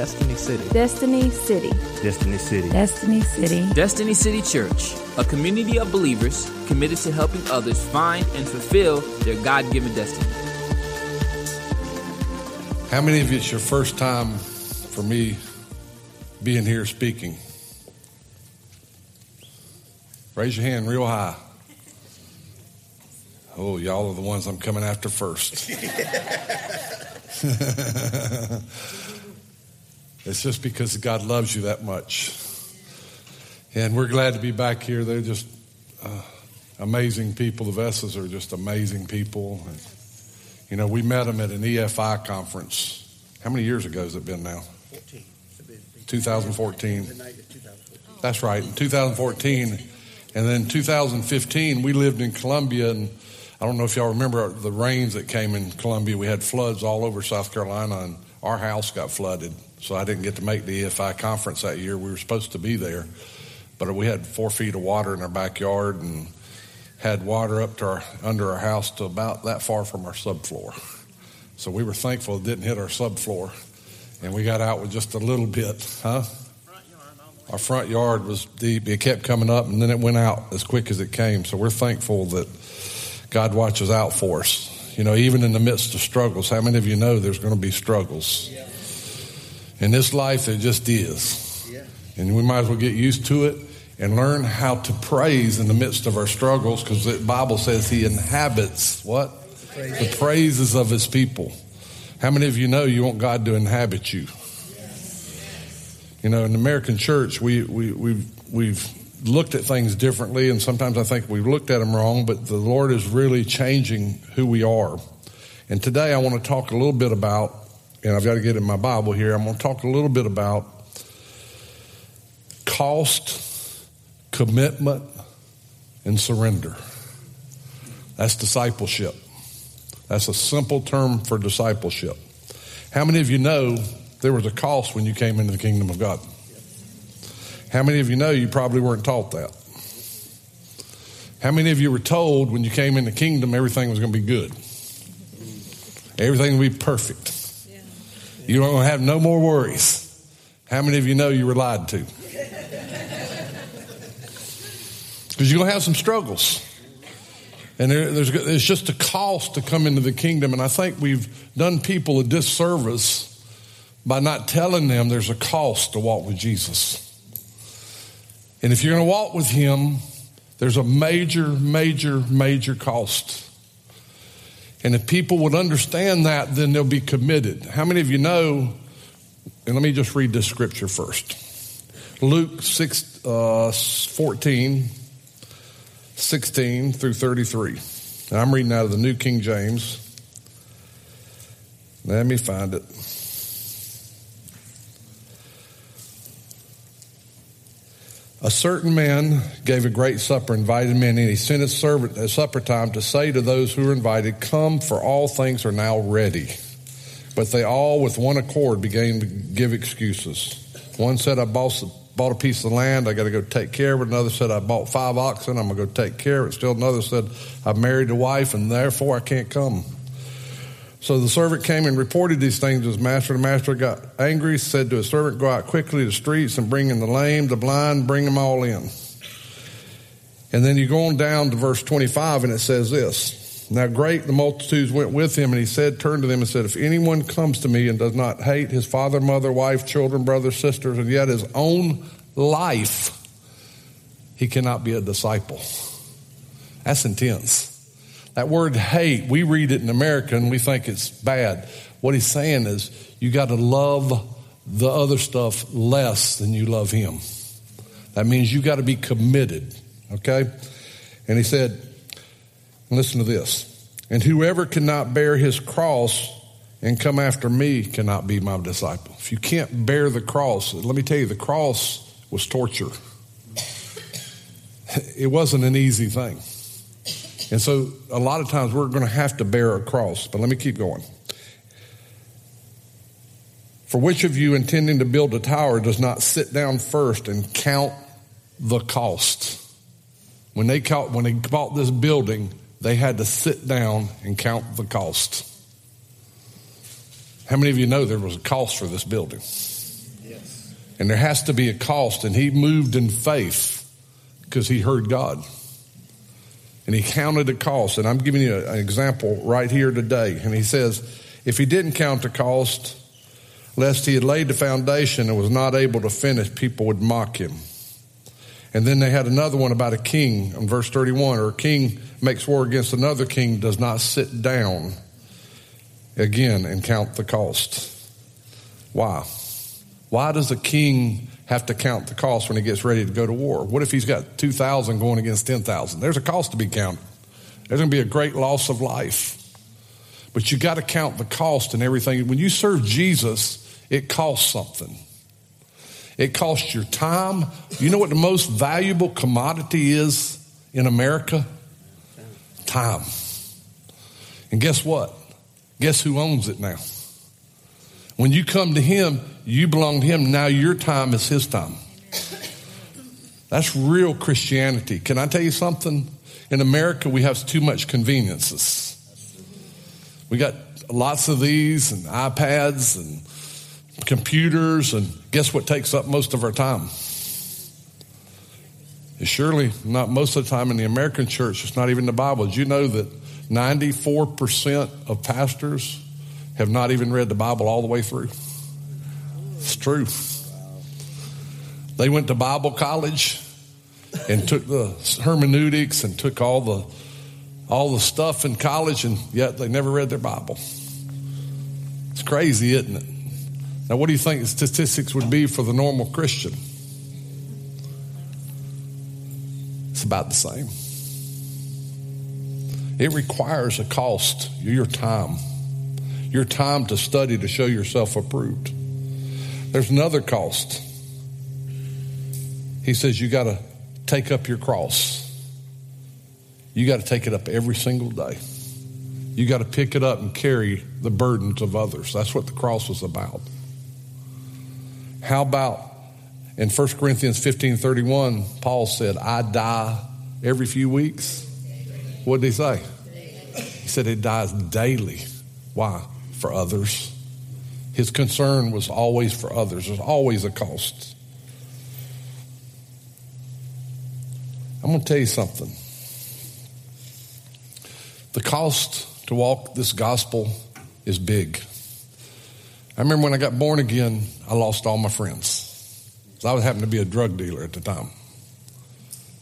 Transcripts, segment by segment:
Destiny City. Destiny City. Destiny City. Destiny City. Destiny City Church, a community of believers committed to helping others find and fulfill their God given destiny. How many of you, it's your first time for me being here speaking? Raise your hand real high. Oh, y'all are the ones I'm coming after first. it's just because God loves you that much. And we're glad to be back here. They're just uh, amazing people. The Vessels are just amazing people. You know, we met them at an EFI conference. How many years ago has it been now? 14. 2014. That's right, in 2014. And then 2015, we lived in Columbia, and I don't know if y'all remember the rains that came in Columbia. We had floods all over South Carolina, and our house got flooded. So I didn't get to make the EFI conference that year. We were supposed to be there, but we had four feet of water in our backyard and had water up to our under our house to about that far from our subfloor. So we were thankful it didn't hit our subfloor, and we got out with just a little bit, huh? Our front yard was deep. It kept coming up, and then it went out as quick as it came. So we're thankful that God watches out for us. You know, even in the midst of struggles, how many of you know there's going to be struggles? In this life, it just is. And we might as well get used to it and learn how to praise in the midst of our struggles because the Bible says He inhabits what? The praises of His people. How many of you know you want God to inhabit you? You know, in the American church, we, we, we've, we've looked at things differently, and sometimes I think we've looked at them wrong, but the Lord is really changing who we are. And today I want to talk a little bit about, and I've got to get in my Bible here, I'm going to talk a little bit about cost, commitment, and surrender. That's discipleship. That's a simple term for discipleship. How many of you know there was a cost when you came into the kingdom of God? How many of you know you probably weren't taught that? How many of you were told when you came in the kingdom everything was going to be good? Everything will be perfect. You don't have no more worries. How many of you know you were lied to? Because you're going to have some struggles. And there, there's, just a cost to come into the kingdom. And I think we've done people a disservice by not telling them there's a cost to walk with Jesus. And if you're going to walk with Him, there's a major, major, major cost. And if people would understand that, then they'll be committed. How many of you know? And let me just read this scripture first Luke 6, uh, 14, 16 through 33. And I'm reading out of the New King James. Let me find it. A certain man gave a great supper, invited men, and he sent his servant at supper time to say to those who were invited, Come, for all things are now ready. But they all, with one accord, began to give excuses. One said, I bought, bought a piece of land, I got to go take care of it. Another said, I bought five oxen, I'm going to go take care of it. Still another said, I married a wife, and therefore I can't come. So the servant came and reported these things to his master. The master got angry, said to his servant, Go out quickly to the streets and bring in the lame, the blind, bring them all in. And then you go on down to verse 25 and it says this. Now great the multitudes went with him and he said, turned to them and said, if anyone comes to me and does not hate his father, mother, wife, children, brothers, sisters, and yet his own life, he cannot be a disciple. That's intense. That word hate, we read it in America and we think it's bad. What he's saying is you got to love the other stuff less than you love him. That means you got to be committed, okay? And he said, listen to this. And whoever cannot bear his cross and come after me cannot be my disciple. If you can't bear the cross, let me tell you, the cross was torture. It wasn't an easy thing. And so a lot of times we're going to have to bear a cross. But let me keep going. For which of you intending to build a tower does not sit down first and count the cost? When they, count, when they bought this building, they had to sit down and count the cost. How many of you know there was a cost for this building? Yes. And there has to be a cost. And he moved in faith because he heard God. And he counted the cost. And I'm giving you an example right here today. And he says, if he didn't count the cost, lest he had laid the foundation and was not able to finish, people would mock him. And then they had another one about a king in verse 31, or a king makes war against another king, does not sit down again and count the cost. Why? Why does a king have to count the cost when he gets ready to go to war? What if he's got 2,000 going against 10,000? There's a cost to be counted. There's going to be a great loss of life. But you got to count the cost and everything. When you serve Jesus, it costs something. It costs your time. You know what the most valuable commodity is in America? Time. And guess what? Guess who owns it now? When you come to Him, you belong to Him. Now your time is His time. That's real Christianity. Can I tell you something? In America, we have too much conveniences. We got lots of these and iPads and computers, and guess what takes up most of our time? It's surely not most of the time in the American church, it's not even the Bible. Did you know that 94% of pastors have not even read the Bible all the way through? It's true. They went to Bible college and took the hermeneutics and took all the all the stuff in college and yet they never read their Bible. It's crazy, isn't it? Now, what do you think the statistics would be for the normal Christian? It's about the same. It requires a cost, your time, your time to study to show yourself approved. There's another cost. He says you got to take up your cross. You got to take it up every single day. You got to pick it up and carry the burdens of others. That's what the cross was about. How about in 1 Corinthians 15 31, Paul said, I die every few weeks? What did he say? He said he dies daily. Why? For others. His concern was always for others. There's always a cost. I'm going to tell you something. The cost to walk this gospel is big. I remember when I got born again, I lost all my friends. I was happened to be a drug dealer at the time.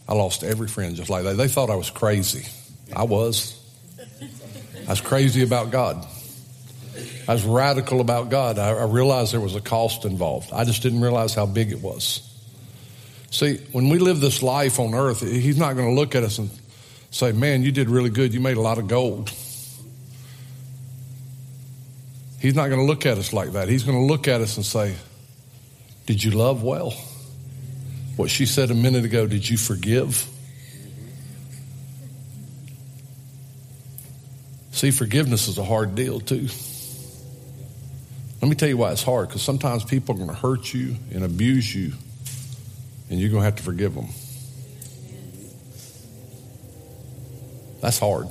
I lost every friend just like that. They thought I was crazy. I was. I was crazy about God. I was radical about God. I, I realized there was a cost involved. I just didn't realize how big it was. See, when we live this life on earth, He's not going to look at us and say, Man, you did really good. You made a lot of gold. He's not going to look at us like that. He's going to look at us and say, Did you love well? What she said a minute ago, did you forgive? See, forgiveness is a hard deal, too. Let me tell you why it's hard because sometimes people are going to hurt you and abuse you, and you're going to have to forgive them. That's hard.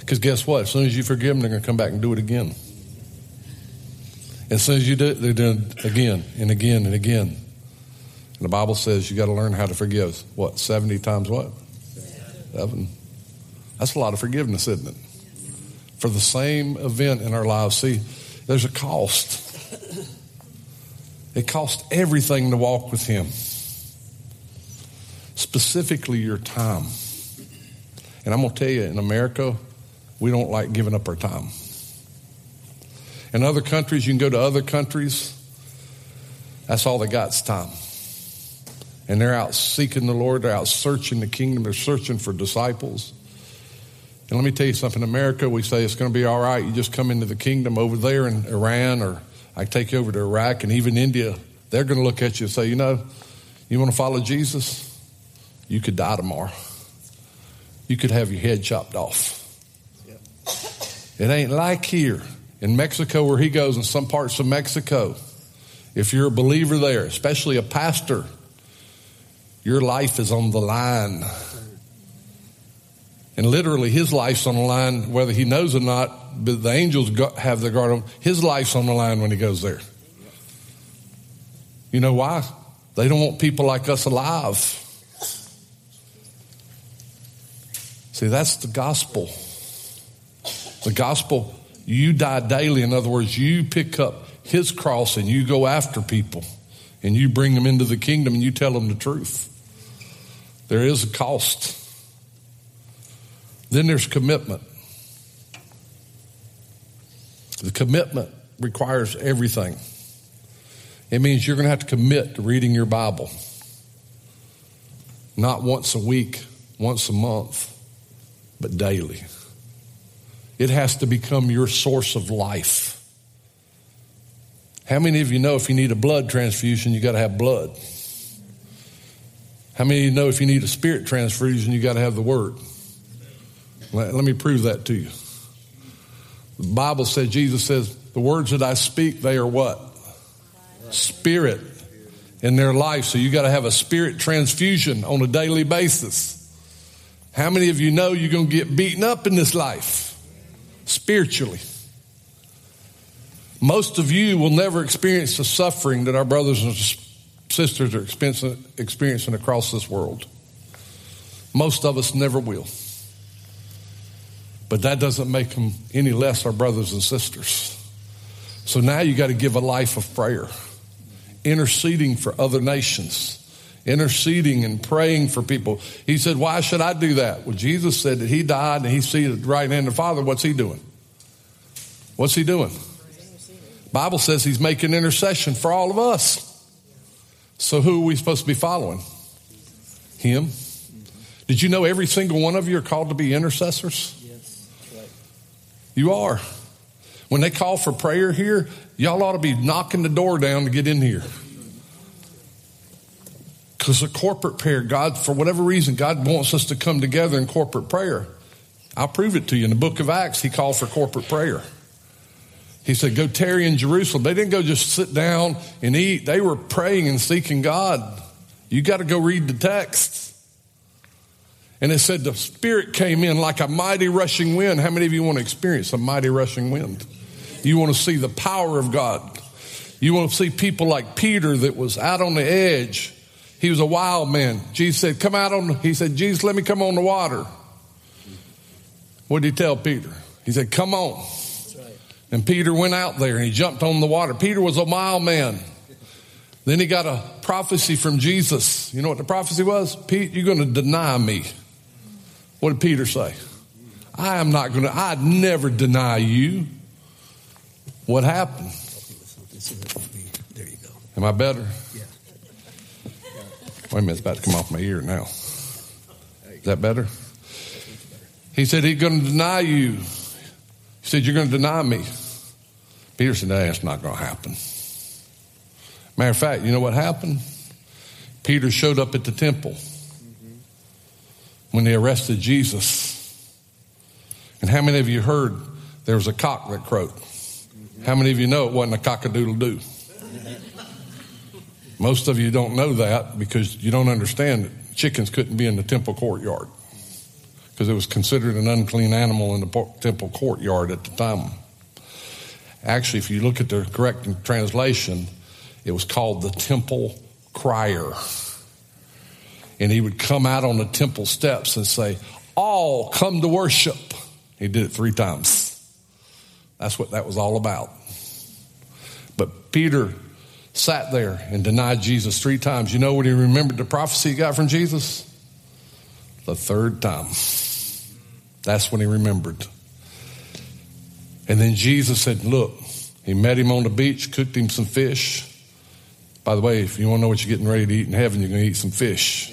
Because guess what? As soon as you forgive them, they're going to come back and do it again. As soon as you do it, they're doing it again and again and again. And the Bible says you got to learn how to forgive. What, 70 times what? Seven. That's a lot of forgiveness, isn't it? For the same event in our lives. See, there's a cost. It costs everything to walk with Him, specifically your time. And I'm going to tell you, in America, we don't like giving up our time. In other countries, you can go to other countries, that's all they got is time. And they're out seeking the Lord, they're out searching the kingdom, they're searching for disciples. And let me tell you something in America, we say it's going to be all right. You just come into the kingdom over there in Iran, or I take you over to Iraq and even India. They're going to look at you and say, you know, you want to follow Jesus? You could die tomorrow. You could have your head chopped off. It ain't like here in Mexico where he goes in some parts of Mexico. If you're a believer there, especially a pastor, your life is on the line. And literally, his life's on the line, whether he knows or not, but the angels have their guard on. His life's on the line when he goes there. You know why? They don't want people like us alive. See, that's the gospel. The gospel, you die daily. In other words, you pick up his cross and you go after people and you bring them into the kingdom and you tell them the truth. There is a cost. Then there's commitment. The commitment requires everything. It means you're going to have to commit to reading your Bible. Not once a week, once a month, but daily. It has to become your source of life. How many of you know if you need a blood transfusion, you got to have blood? How many of you know if you need a spirit transfusion, you got to have the word? Let, let me prove that to you. The Bible says, Jesus says, the words that I speak, they are what? Spirit in their life. So you got to have a spirit transfusion on a daily basis. How many of you know you're going to get beaten up in this life spiritually? Most of you will never experience the suffering that our brothers and sisters are experiencing, experiencing across this world. Most of us never will. But that doesn't make them any less our brothers and sisters. So now you got to give a life of prayer, interceding for other nations, interceding and praying for people. He said, Why should I do that? Well, Jesus said that He died and He's seated right hand of the Father. What's He doing? What's He doing? Bible says He's making intercession for all of us. So who are we supposed to be following? Him. Did you know every single one of you are called to be intercessors? You are. When they call for prayer here, y'all ought to be knocking the door down to get in here. Because a corporate prayer, God, for whatever reason, God wants us to come together in corporate prayer. I'll prove it to you. In the book of Acts, he called for corporate prayer. He said, Go tarry in Jerusalem. They didn't go just sit down and eat, they were praying and seeking God. You got to go read the text. And it said the Spirit came in like a mighty rushing wind. How many of you want to experience a mighty rushing wind? You want to see the power of God. You want to see people like Peter that was out on the edge. He was a wild man. Jesus said, Come out on, he said, Jesus, let me come on the water. What did he tell Peter? He said, Come on. And Peter went out there and he jumped on the water. Peter was a mild man. Then he got a prophecy from Jesus. You know what the prophecy was? Pete, you're going to deny me. What did Peter say? I am not going to, I'd never deny you. What happened? There you go. Am I better? Yeah. Wait a minute, it's about to come off my ear now. Is that better? He said, He's going to deny you. He said, You're going to deny me. Peter said, No, that's not going to happen. Matter of fact, you know what happened? Peter showed up at the temple when they arrested Jesus. And how many of you heard there was a cock that crowed? How many of you know it wasn't a cockadoodle doo? Most of you don't know that because you don't understand that chickens couldn't be in the temple courtyard because it was considered an unclean animal in the temple courtyard at the time. Actually, if you look at the correct translation, it was called the temple crier. And he would come out on the temple steps and say, All come to worship. He did it three times. That's what that was all about. But Peter sat there and denied Jesus three times. You know what he remembered the prophecy he got from Jesus? The third time. That's when he remembered. And then Jesus said, Look, he met him on the beach, cooked him some fish. By the way, if you want to know what you're getting ready to eat in heaven, you're going to eat some fish.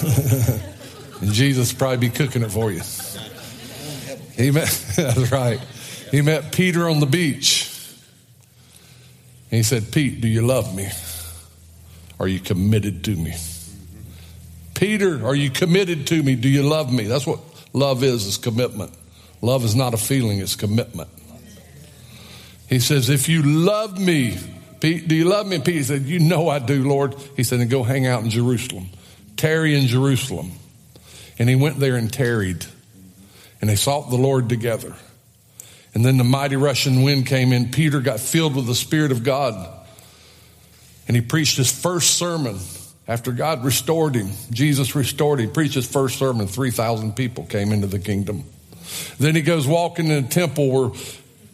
and Jesus probably be cooking it for you. He met, that's right. He met Peter on the beach. And he said, Pete, do you love me? Are you committed to me? Peter, are you committed to me? Do you love me? That's what love is, is commitment. Love is not a feeling, it's commitment. He says, if you love me, Pete, do you love me? Pete said, you know I do, Lord. He said, then go hang out in Jerusalem. Tarry in Jerusalem. And he went there and tarried. And they sought the Lord together. And then the mighty rushing wind came in. Peter got filled with the Spirit of God. And he preached his first sermon after God restored him. Jesus restored him. He preached his first sermon. 3,000 people came into the kingdom. Then he goes walking in a temple where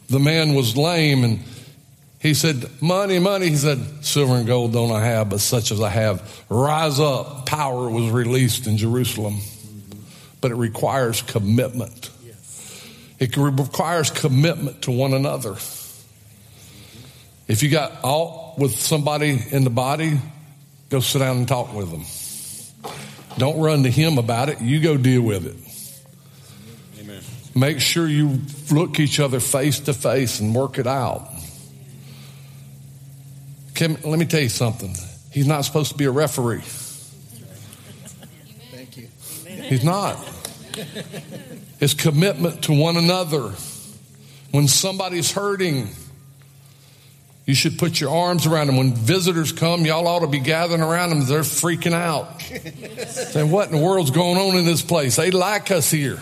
the man was lame and he said, Money, money. He said, Silver and gold don't I have, but such as I have. Rise up. Power was released in Jerusalem. But it requires commitment. It requires commitment to one another. If you got out with somebody in the body, go sit down and talk with them. Don't run to him about it. You go deal with it. Amen. Make sure you look each other face to face and work it out. Kim, let me tell you something. He's not supposed to be a referee. Thank you. He's not. His commitment to one another. When somebody's hurting, you should put your arms around them. When visitors come, y'all ought to be gathering around them. They're freaking out. Saying, What in the world's going on in this place? They like us here.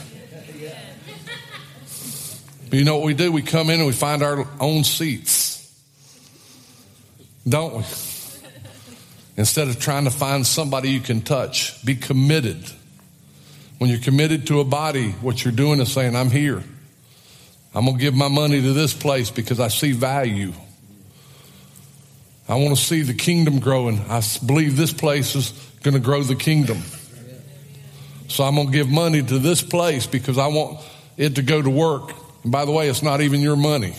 But you know what we do? We come in and we find our own seats. Don't we? Instead of trying to find somebody you can touch, be committed. When you're committed to a body, what you're doing is saying, I'm here. I'm going to give my money to this place because I see value. I want to see the kingdom growing. I believe this place is going to grow the kingdom. So I'm going to give money to this place because I want it to go to work. And by the way, it's not even your money,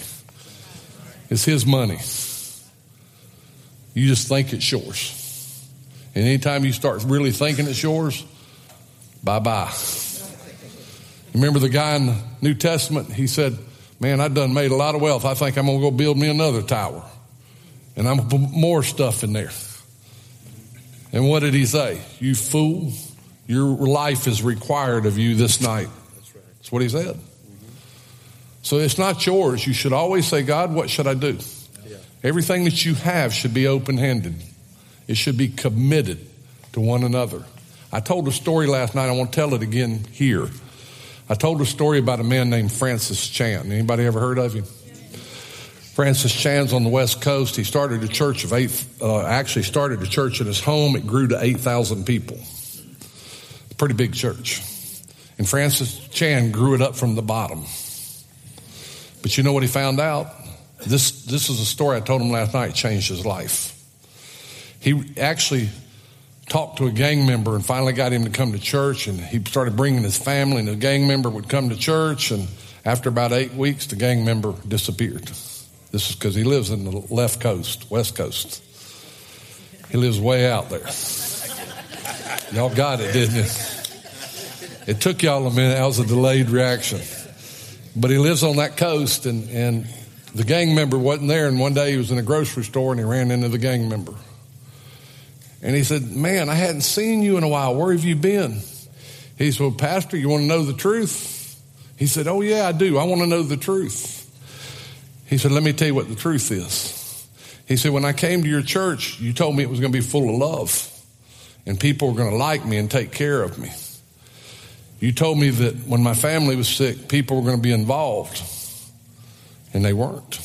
it's His money. You just think it's yours. And anytime you start really thinking it's yours, bye bye. Remember the guy in the New Testament? He said, Man, I done made a lot of wealth. I think I'm going to go build me another tower. And I'm going to put more stuff in there. And what did he say? You fool, your life is required of you this night. That's what he said. So it's not yours. You should always say, God, what should I do? Everything that you have should be open handed, it should be committed to one another. I told a story last night. I want to tell it again here. I told a story about a man named Francis Chan. Anybody ever heard of him? Francis Chan's on the West Coast. He started a church of eight, uh, actually started a church in his home. It grew to 8,000 people. Pretty big church. And Francis Chan grew it up from the bottom. But you know what he found out? This, this is a story I told him last night, changed his life. He actually talked to a gang member and finally got him to come to church and he started bringing his family and the gang member would come to church and after about eight weeks the gang member disappeared. This is because he lives in the left coast west coast. He lives way out there. Y'all got it didn't you? It took y'all a minute. That was a delayed reaction. But he lives on that coast and, and the gang member wasn't there and one day he was in a grocery store and he ran into the gang member and he said, Man, I hadn't seen you in a while. Where have you been? He said, Well, Pastor, you want to know the truth? He said, Oh, yeah, I do. I want to know the truth. He said, Let me tell you what the truth is. He said, When I came to your church, you told me it was going to be full of love and people were going to like me and take care of me. You told me that when my family was sick, people were going to be involved, and they weren't.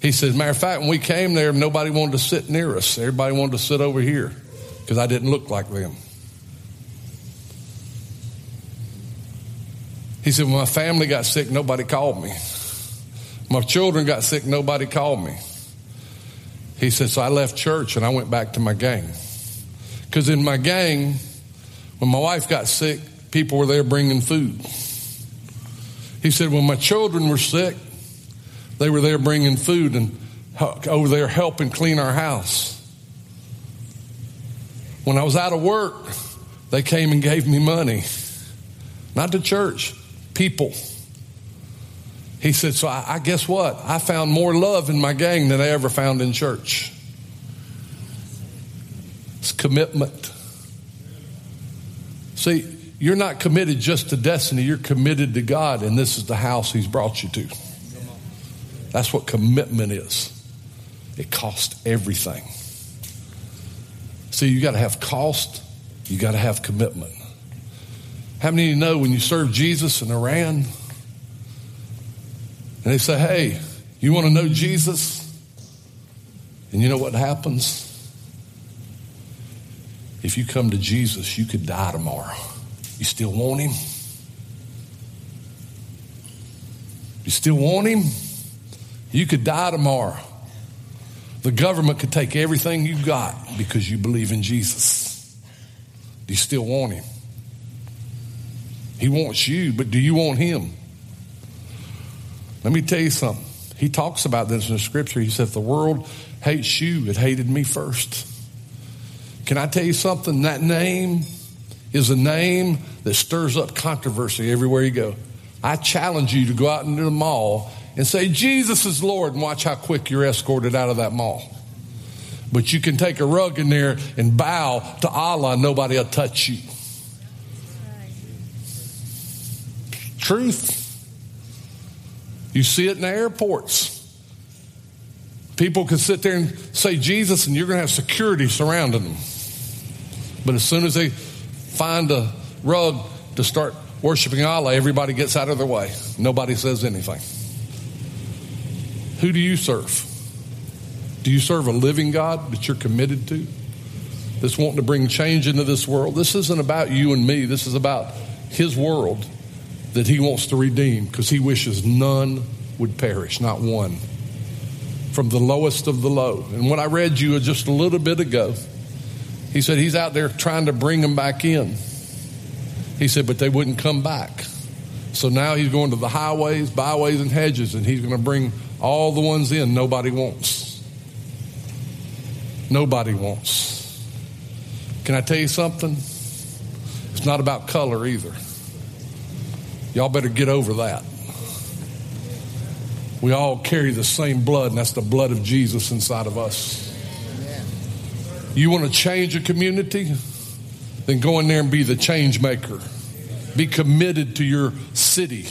He said, matter of fact, when we came there, nobody wanted to sit near us. Everybody wanted to sit over here because I didn't look like them. He said, when my family got sick, nobody called me. My children got sick, nobody called me. He said, so I left church and I went back to my gang. Because in my gang, when my wife got sick, people were there bringing food. He said, when my children were sick, they were there bringing food and over there helping clean our house. When I was out of work, they came and gave me money. Not to church, people. He said, So I, I, guess what? I found more love in my gang than I ever found in church. It's commitment. See, you're not committed just to destiny, you're committed to God, and this is the house He's brought you to. That's what commitment is. It costs everything. See, you got to have cost, you got to have commitment. How many of you know when you serve Jesus in Iran, And they say, hey, you want to know Jesus? And you know what happens? If you come to Jesus, you could die tomorrow. You still want him? You still want him? You could die tomorrow. The government could take everything you got because you believe in Jesus. Do you still want him? He wants you, but do you want him? Let me tell you something. He talks about this in the scripture. He said, the world hates you, it hated me first. Can I tell you something? That name is a name that stirs up controversy everywhere you go. I challenge you to go out into the mall and say, Jesus is Lord, and watch how quick you're escorted out of that mall. But you can take a rug in there and bow to Allah, and nobody will touch you. Truth. You see it in the airports. People can sit there and say Jesus, and you're going to have security surrounding them. But as soon as they find a rug to start worshiping Allah, everybody gets out of their way. Nobody says anything. Who do you serve? Do you serve a living God that you're committed to? That's wanting to bring change into this world. This isn't about you and me. This is about His world that He wants to redeem because He wishes none would perish, not one. From the lowest of the low. And what I read you just a little bit ago, He said He's out there trying to bring them back in. He said, but they wouldn't come back. So now He's going to the highways, byways, and hedges, and He's going to bring all the ones in nobody wants. Nobody wants. Can I tell you something? It's not about color either. Y'all better get over that. We all carry the same blood, and that's the blood of Jesus inside of us. You want to change a community? Then go in there and be the change maker. Be committed to your city.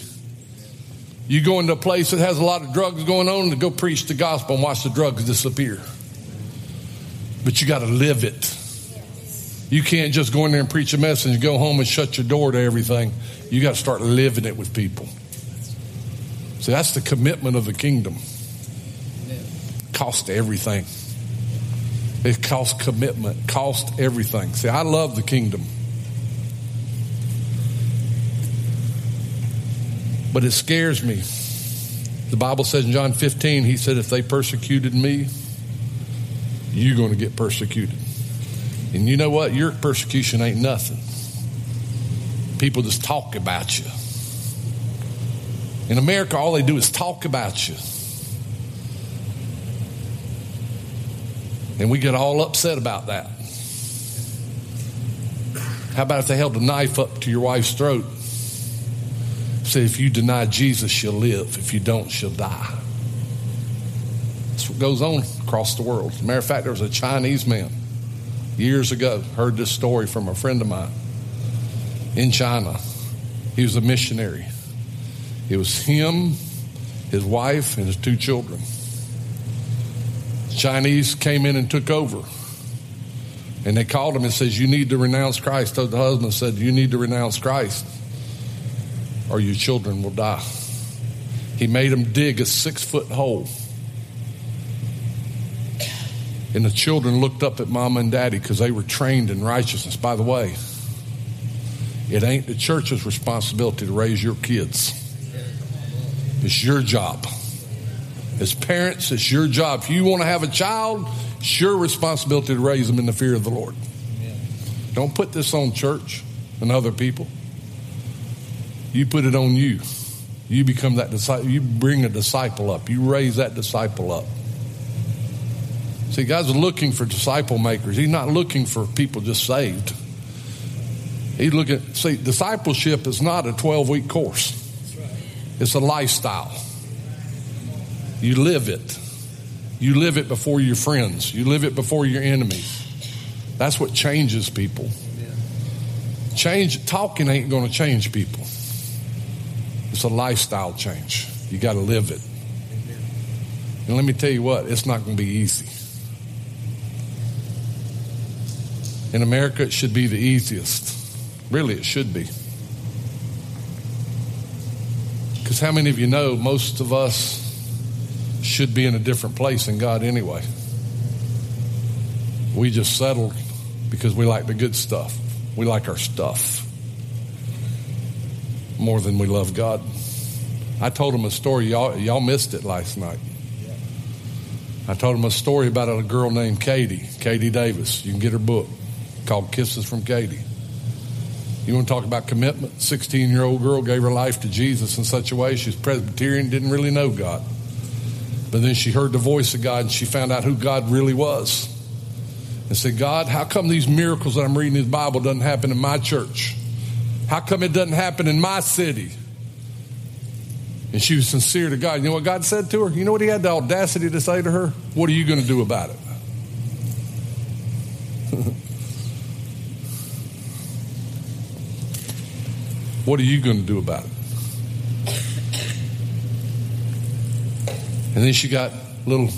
You go into a place that has a lot of drugs going on to go preach the gospel and watch the drugs disappear. But you got to live it. You can't just go in there and preach a message and go home and shut your door to everything. You got to start living it with people. See, that's the commitment of the kingdom. Cost everything. It costs commitment, cost everything. See, I love the kingdom. But it scares me. The Bible says in John 15, he said, if they persecuted me, you're going to get persecuted. And you know what? Your persecution ain't nothing. People just talk about you. In America, all they do is talk about you. And we get all upset about that. How about if they held a knife up to your wife's throat? Said, if you deny Jesus, she'll live. If you don't, she'll die. That's what goes on across the world. As a matter of fact, there was a Chinese man years ago, heard this story from a friend of mine in China. He was a missionary. It was him, his wife, and his two children. Chinese came in and took over. And they called him and says, You need to renounce Christ. The husband said, You need to renounce Christ, or your children will die. He made him dig a six foot hole. And the children looked up at mama and daddy because they were trained in righteousness. By the way, it ain't the church's responsibility to raise your kids. It's your job. As parents, it's your job. If you want to have a child, it's your responsibility to raise them in the fear of the Lord. Don't put this on church and other people. You put it on you. You become that disciple. You bring a disciple up. You raise that disciple up. See, God's looking for disciple makers. He's not looking for people just saved. He's looking, see, discipleship is not a 12 week course, it's a lifestyle. You live it. You live it before your friends, you live it before your enemies. That's what changes people. Change, talking ain't going to change people. It's a lifestyle change. You got to live it. And let me tell you what, it's not going to be easy. In America, it should be the easiest. Really, it should be. Because how many of you know most of us should be in a different place than God anyway? We just settled because we like the good stuff. We like our stuff more than we love God. I told him a story. Y'all, y'all missed it last night. I told him a story about a girl named Katie, Katie Davis. You can get her book called Kisses from Katie. You want to talk about commitment? 16 year old girl gave her life to Jesus in such a way she's Presbyterian, didn't really know God. But then she heard the voice of God and she found out who God really was. And said, God, how come these miracles that I'm reading in the Bible doesn't happen in my church? How come it doesn't happen in my city? And she was sincere to God. You know what God said to her? You know what he had the audacity to say to her? What are you going to do about it? what are you going to do about it? And then she got a little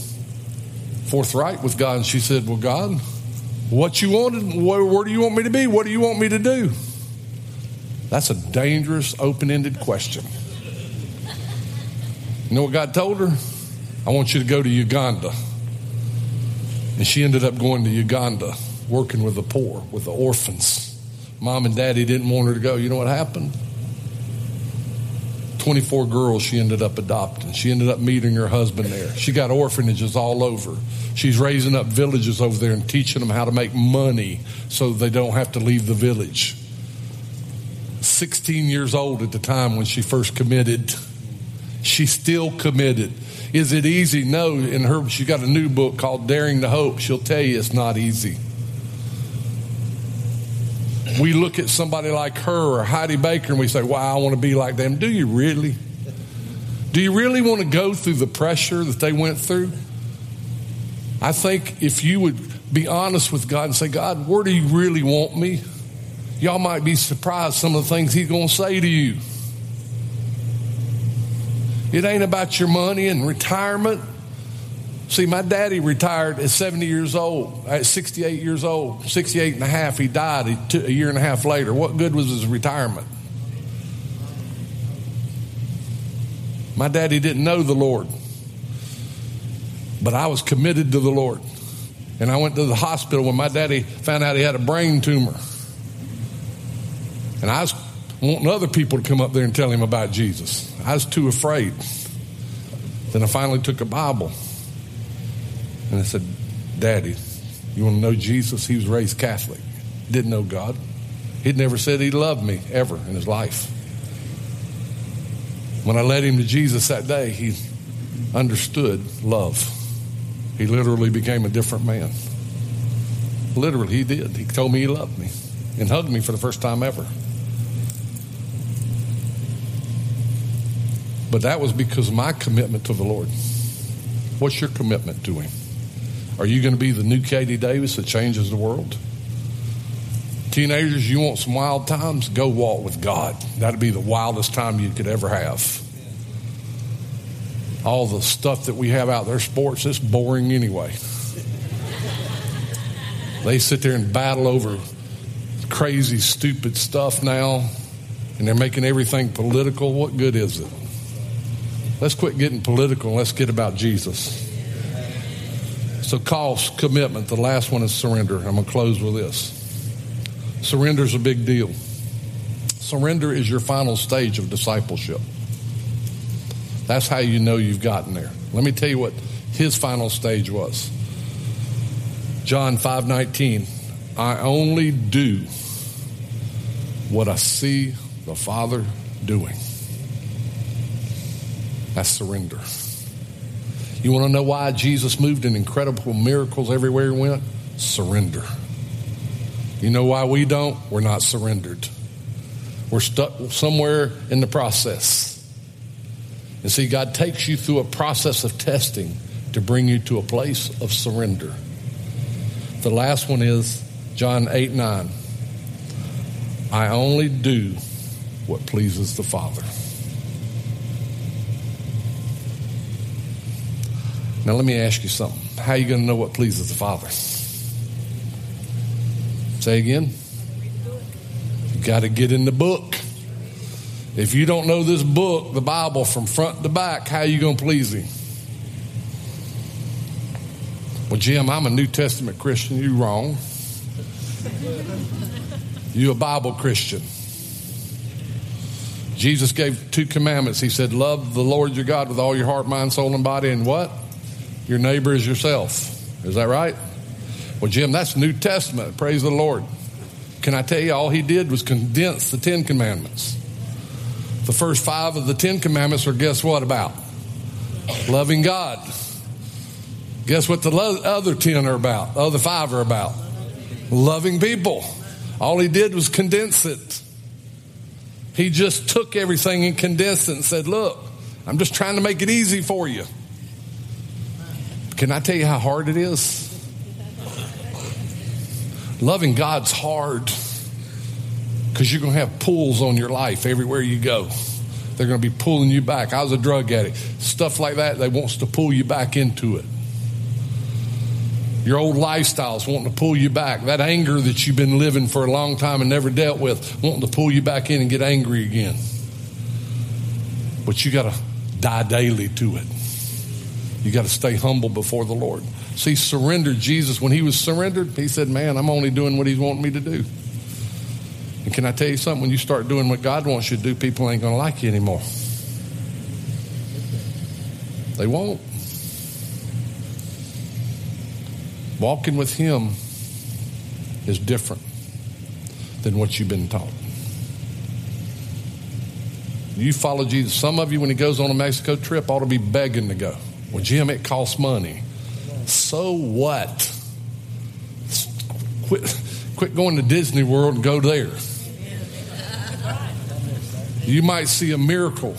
forthright with God and she said, Well, God, what you wanted, where, where do you want me to be? What do you want me to do? That's a dangerous, open ended question. You know what God told her? I want you to go to Uganda. And she ended up going to Uganda, working with the poor, with the orphans. Mom and daddy didn't want her to go. You know what happened? 24 girls she ended up adopting. She ended up meeting her husband there. She got orphanages all over. She's raising up villages over there and teaching them how to make money so they don't have to leave the village. 16 years old at the time when she first committed She's still committed. Is it easy? No. In her, she got a new book called Daring to Hope. She'll tell you it's not easy. We look at somebody like her or Heidi Baker and we say, wow, I want to be like them. Do you really? Do you really want to go through the pressure that they went through? I think if you would be honest with God and say, God, where do you really want me? Y'all might be surprised some of the things He's going to say to you. It ain't about your money and retirement. See, my daddy retired at 70 years old, at 68 years old, 68 and a half. He died a year and a half later. What good was his retirement? My daddy didn't know the Lord, but I was committed to the Lord. And I went to the hospital when my daddy found out he had a brain tumor. And I was wanting other people to come up there and tell him about Jesus. I was too afraid. Then I finally took a Bible and I said, Daddy, you want to know Jesus? He was raised Catholic, didn't know God. He'd never said he loved me ever in his life. When I led him to Jesus that day, he understood love. He literally became a different man. Literally, he did. He told me he loved me and hugged me for the first time ever. But that was because of my commitment to the Lord. What's your commitment to Him? Are you going to be the new Katie Davis that changes the world? Teenagers, you want some wild times? Go walk with God. That'd be the wildest time you could ever have. All the stuff that we have out there, sports, it's boring anyway. they sit there and battle over crazy, stupid stuff now, and they're making everything political. What good is it? Let's quit getting political and let's get about Jesus. So, cost, commitment. The last one is surrender. I'm going to close with this. Surrender is a big deal. Surrender is your final stage of discipleship. That's how you know you've gotten there. Let me tell you what his final stage was. John 5:19 I only do what I see the Father doing. That's surrender. You want to know why Jesus moved in incredible miracles everywhere he went? Surrender. You know why we don't? We're not surrendered. We're stuck somewhere in the process. And see, God takes you through a process of testing to bring you to a place of surrender. The last one is John 8 9. I only do what pleases the Father. Now, let me ask you something. How are you going to know what pleases the Father? Say again. You got to get in the book. If you don't know this book, the Bible, from front to back, how are you going to please Him? Well, Jim, I'm a New Testament Christian. You wrong. You a Bible Christian. Jesus gave two commandments. He said, Love the Lord your God with all your heart, mind, soul, and body, and what? Your neighbor is yourself. Is that right? Well, Jim, that's New Testament. Praise the Lord. Can I tell you, all he did was condense the Ten Commandments. The first five of the Ten Commandments are guess what about? Loving God. Guess what the other ten are about? The other five are about? Loving people. All he did was condense it. He just took everything and condensed it and said, Look, I'm just trying to make it easy for you. Can I tell you how hard it is? Loving God's hard because you're going to have pulls on your life everywhere you go. They're going to be pulling you back. I was a drug addict. Stuff like that, they wants to pull you back into it. Your old lifestyles wanting to pull you back. That anger that you've been living for a long time and never dealt with, wanting to pull you back in and get angry again. But you got to die daily to it. You got to stay humble before the Lord. See, surrendered Jesus, when he was surrendered, he said, Man, I'm only doing what he's wanting me to do. And can I tell you something? When you start doing what God wants you to do, people ain't going to like you anymore. They won't. Walking with Him is different than what you've been taught. You follow Jesus. Some of you, when He goes on a Mexico trip, ought to be begging to go. Well, Jim, it costs money. So what? Quit, quit going to Disney World and go there. You might see a miracle.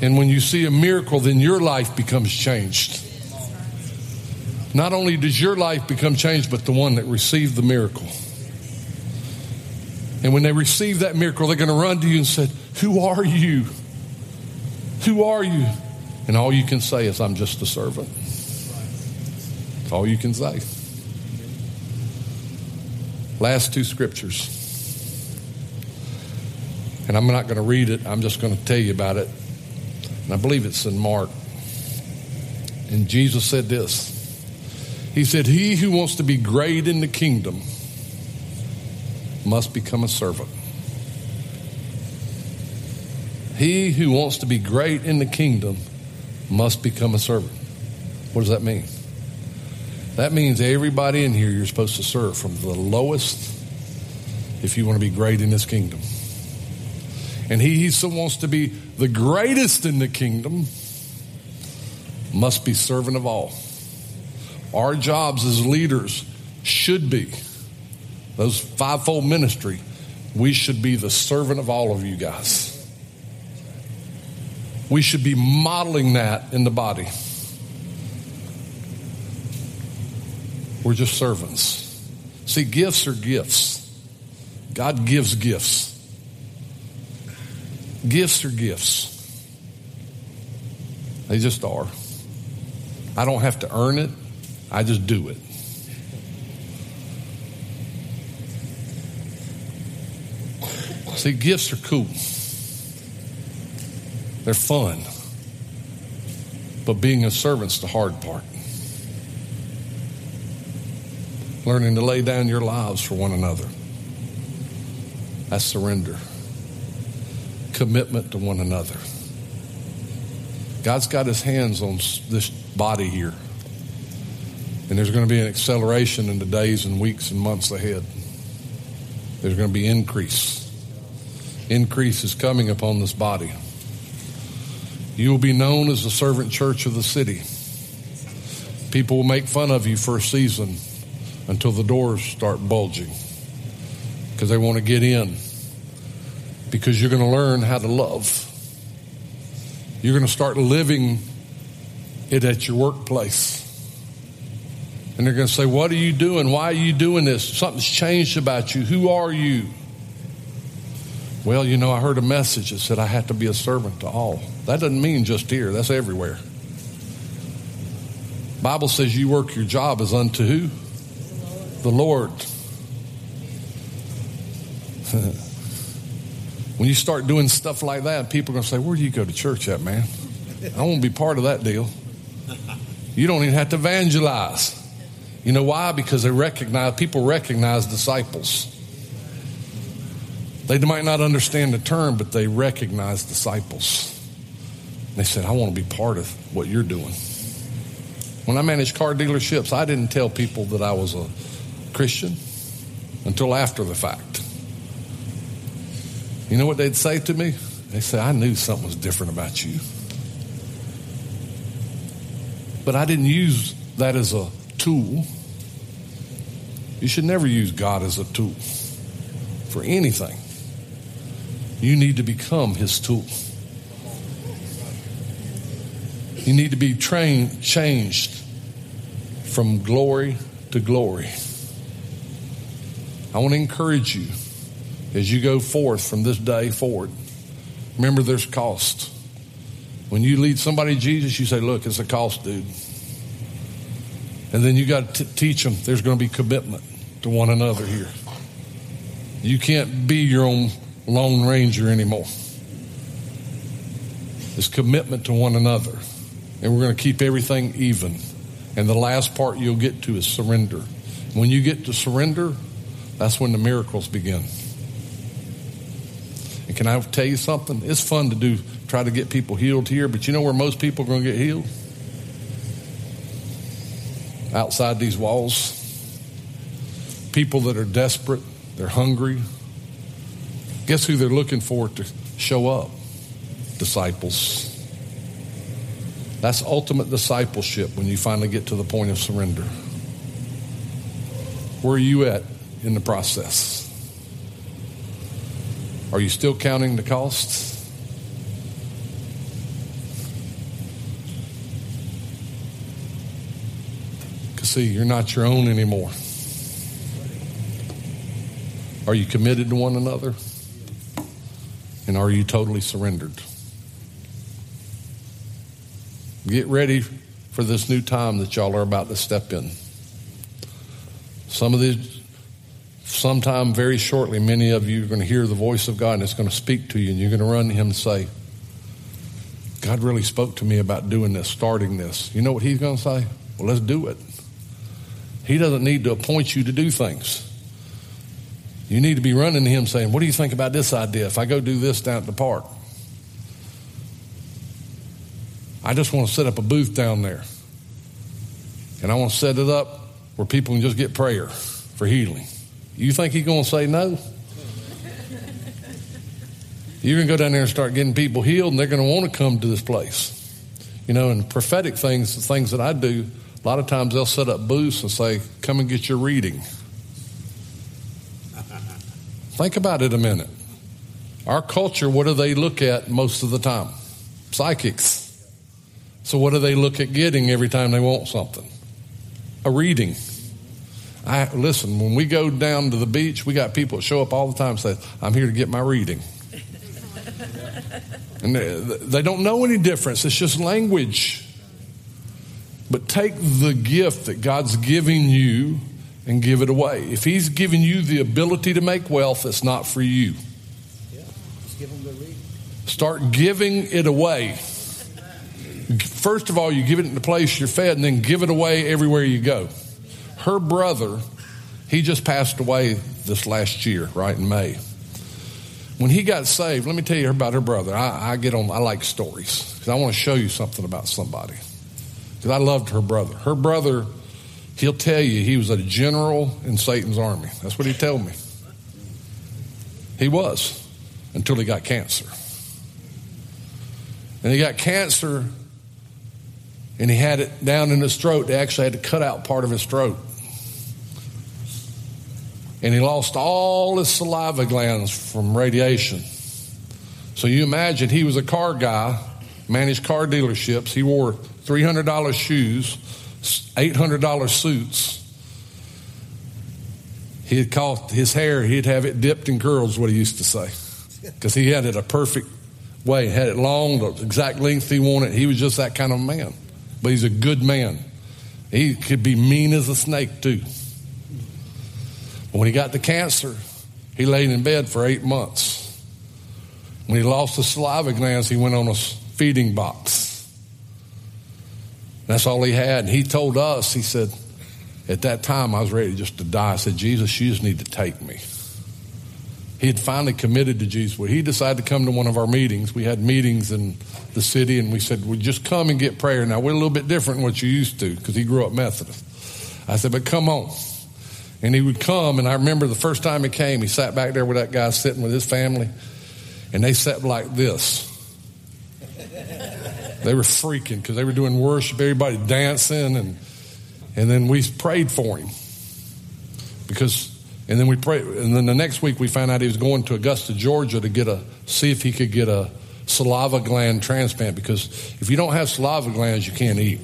And when you see a miracle, then your life becomes changed. Not only does your life become changed, but the one that received the miracle. And when they receive that miracle, they're going to run to you and say, Who are you? Who are you? And all you can say is, I'm just a servant. That's all you can say. Last two scriptures. And I'm not going to read it, I'm just going to tell you about it. And I believe it's in Mark. And Jesus said this He said, He who wants to be great in the kingdom must become a servant. He who wants to be great in the kingdom must become a servant. What does that mean? That means everybody in here you're supposed to serve from the lowest if you want to be great in this kingdom. And he who so wants to be the greatest in the kingdom must be servant of all. Our jobs as leaders should be those fivefold ministry. We should be the servant of all of you guys. We should be modeling that in the body. We're just servants. See, gifts are gifts. God gives gifts. Gifts are gifts. They just are. I don't have to earn it, I just do it. See, gifts are cool. They're fun. But being a servant's the hard part. Learning to lay down your lives for one another. That's surrender commitment to one another. God's got his hands on this body here. And there's going to be an acceleration in the days and weeks and months ahead. There's going to be increase. Increase is coming upon this body. You will be known as the servant church of the city. People will make fun of you for a season until the doors start bulging because they want to get in because you're going to learn how to love. You're going to start living it at your workplace. And they're going to say, What are you doing? Why are you doing this? Something's changed about you. Who are you? Well, you know, I heard a message that said I had to be a servant to all. That doesn't mean just here, that's everywhere. Bible says you work your job as unto who? The Lord. When you start doing stuff like that, people are going to say, Where do you go to church at, man? I won't be part of that deal. You don't even have to evangelize. You know why? Because they recognize, people recognize disciples. They might not understand the term, but they recognize disciples. They said, I want to be part of what you're doing. When I managed car dealerships, I didn't tell people that I was a Christian until after the fact. You know what they'd say to me? They say, I knew something was different about you. But I didn't use that as a tool. You should never use God as a tool for anything. You need to become his tool. You need to be trained, changed from glory to glory. I want to encourage you as you go forth from this day forward. Remember, there's cost. When you lead somebody Jesus, you say, Look, it's a cost, dude. And then you got to teach them there's going to be commitment to one another here. You can't be your own Lone Ranger anymore. It's commitment to one another. And we're going to keep everything even. And the last part you'll get to is surrender. When you get to surrender, that's when the miracles begin. And can I tell you something? It's fun to do, try to get people healed here, but you know where most people are going to get healed? Outside these walls. People that are desperate, they're hungry. Guess who they're looking for to show up? Disciples. That's ultimate discipleship when you finally get to the point of surrender. Where are you at in the process? Are you still counting the costs? Because, see, you're not your own anymore. Are you committed to one another? And are you totally surrendered? Get ready for this new time that y'all are about to step in. Some of these, sometime very shortly, many of you are going to hear the voice of God and it's going to speak to you, and you're going to run to Him and say, God really spoke to me about doing this, starting this. You know what He's going to say? Well, let's do it. He doesn't need to appoint you to do things. You need to be running to Him saying, What do you think about this idea if I go do this down at the park? I just want to set up a booth down there. And I want to set it up where people can just get prayer for healing. You think he's going to say no? Going to go down there and start getting people healed, and they're going to want to come to this place. You know, and prophetic things, the things that I do, a lot of times they'll set up booths and say, Come and get your reading. Think about it a minute. Our culture, what do they look at most of the time? Psychics. So, what do they look at getting every time they want something? A reading. I, listen, when we go down to the beach, we got people that show up all the time and say, I'm here to get my reading. and they, they don't know any difference, it's just language. But take the gift that God's giving you and give it away. If He's giving you the ability to make wealth, it's not for you. Yeah, give them the reading. Start giving it away. First of all, you give it in the place you're fed, and then give it away everywhere you go. Her brother, he just passed away this last year, right in May. When he got saved, let me tell you about her brother. I, I get on, I like stories because I want to show you something about somebody. Because I loved her brother. Her brother, he'll tell you he was a general in Satan's army. That's what he told me. He was until he got cancer. And he got cancer and he had it down in his throat. They actually had to cut out part of his throat. And he lost all his saliva glands from radiation. So you imagine he was a car guy, managed car dealerships. He wore $300 shoes, $800 suits. He'd call his hair, he'd have it dipped in curls, what he used to say. Because he had it a perfect way, had it long, the exact length he wanted. He was just that kind of man but he's a good man. He could be mean as a snake, too. But When he got the cancer, he laid in bed for eight months. When he lost the saliva glands, he went on a feeding box. That's all he had. And he told us, he said, at that time I was ready just to die. I said, Jesus, you just need to take me. He had finally committed to Jesus. Well, he decided to come to one of our meetings. We had meetings in the city, and we said, Well, just come and get prayer. Now, we're a little bit different than what you used to because he grew up Methodist. I said, But come on. And he would come, and I remember the first time he came, he sat back there with that guy sitting with his family, and they sat like this. They were freaking because they were doing worship, everybody dancing, and and then we prayed for him because, and then we prayed, and then the next week we found out he was going to Augusta, Georgia, to get a see if he could get a saliva gland transplant because if you don't have saliva glands, you can't eat.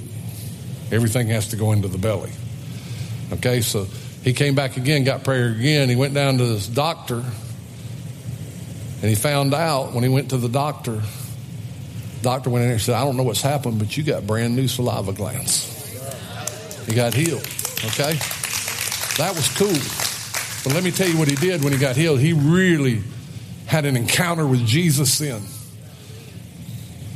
Everything has to go into the belly. Okay, so he came back again, got prayer again. He went down to this doctor, and he found out when he went to the doctor Doctor went in there and said, I don't know what's happened, but you got brand new saliva glands. He got healed. Okay? That was cool. But let me tell you what he did when he got healed. He really had an encounter with Jesus then.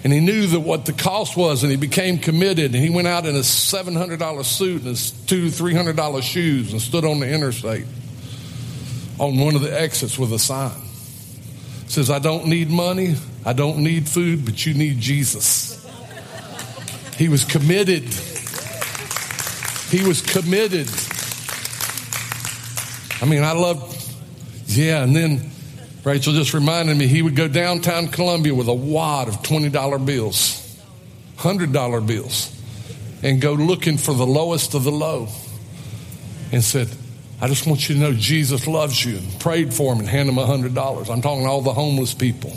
And he knew that what the cost was, and he became committed. And he went out in a $700 suit and his two, $300 shoes and stood on the interstate on one of the exits with a sign. It says, I don't need money, I don't need food, but you need Jesus. He was committed. He was committed. I mean, I love, yeah, and then Rachel just reminded me he would go downtown Columbia with a wad of $20 bills, $100 bills, and go looking for the lowest of the low and said, I just want you to know Jesus loves you and prayed for him and hand him $100. I'm talking to all the homeless people.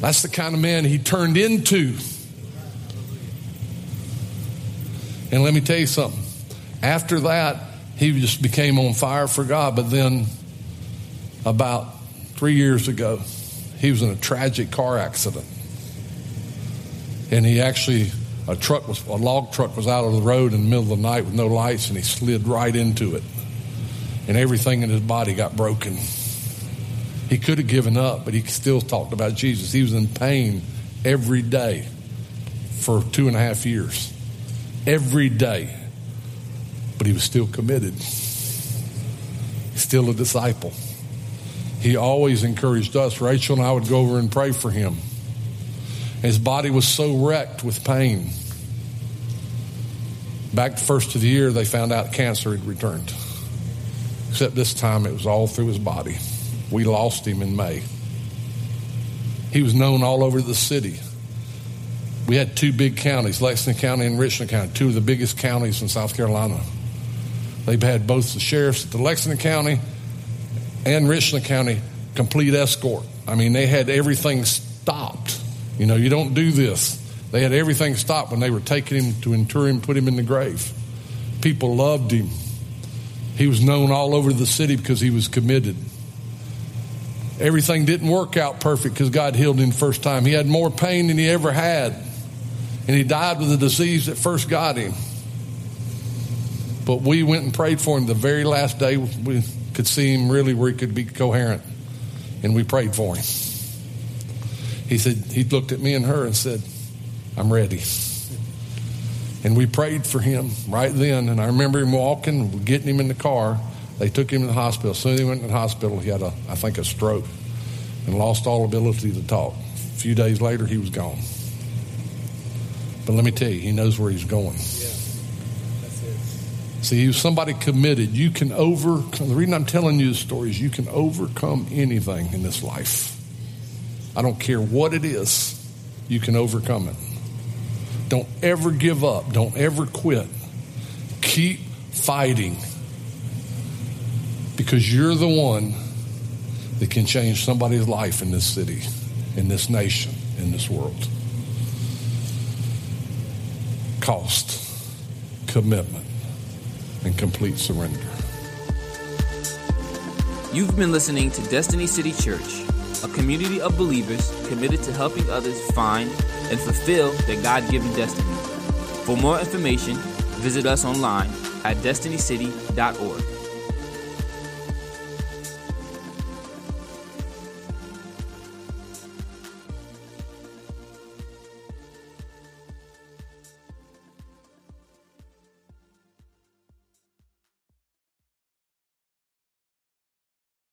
That's the kind of man he turned into. And let me tell you something. After that, he just became on fire for God. But then, about three years ago, he was in a tragic car accident. And he actually, a truck was, a log truck was out of the road in the middle of the night with no lights, and he slid right into it and everything in his body got broken. He could have given up, but he still talked about Jesus. He was in pain every day for two and a half years. Every day. But he was still committed. Still a disciple. He always encouraged us. Rachel and I would go over and pray for him. His body was so wrecked with pain. Back first of the year, they found out cancer had returned. Except this time it was all through his body. We lost him in May. He was known all over the city. We had two big counties, Lexington County and Richland County, two of the biggest counties in South Carolina. They've had both the sheriffs at the Lexington County and Richland County complete escort. I mean, they had everything stopped. You know, you don't do this. They had everything stopped when they were taking him to inter him, put him in the grave. People loved him. He was known all over the city because he was committed. Everything didn't work out perfect because God healed him the first time. He had more pain than he ever had. And he died with the disease that first got him. But we went and prayed for him the very last day we could see him really where he could be coherent. And we prayed for him. He said, he looked at me and her and said, I'm ready. And we prayed for him right then. And I remember him walking, getting him in the car. They took him to the hospital. As soon as he went to the hospital, he had, a, I think, a stroke and lost all ability to talk. A few days later, he was gone. But let me tell you, he knows where he's going. Yeah. See, he was somebody committed. You can overcome. The reason I'm telling you this story is you can overcome anything in this life. I don't care what it is, you can overcome it. Don't ever give up. Don't ever quit. Keep fighting because you're the one that can change somebody's life in this city, in this nation, in this world. Cost, commitment, and complete surrender. You've been listening to Destiny City Church, a community of believers committed to helping others find and fulfill their God given destiny. For more information, visit us online at destinycity.org.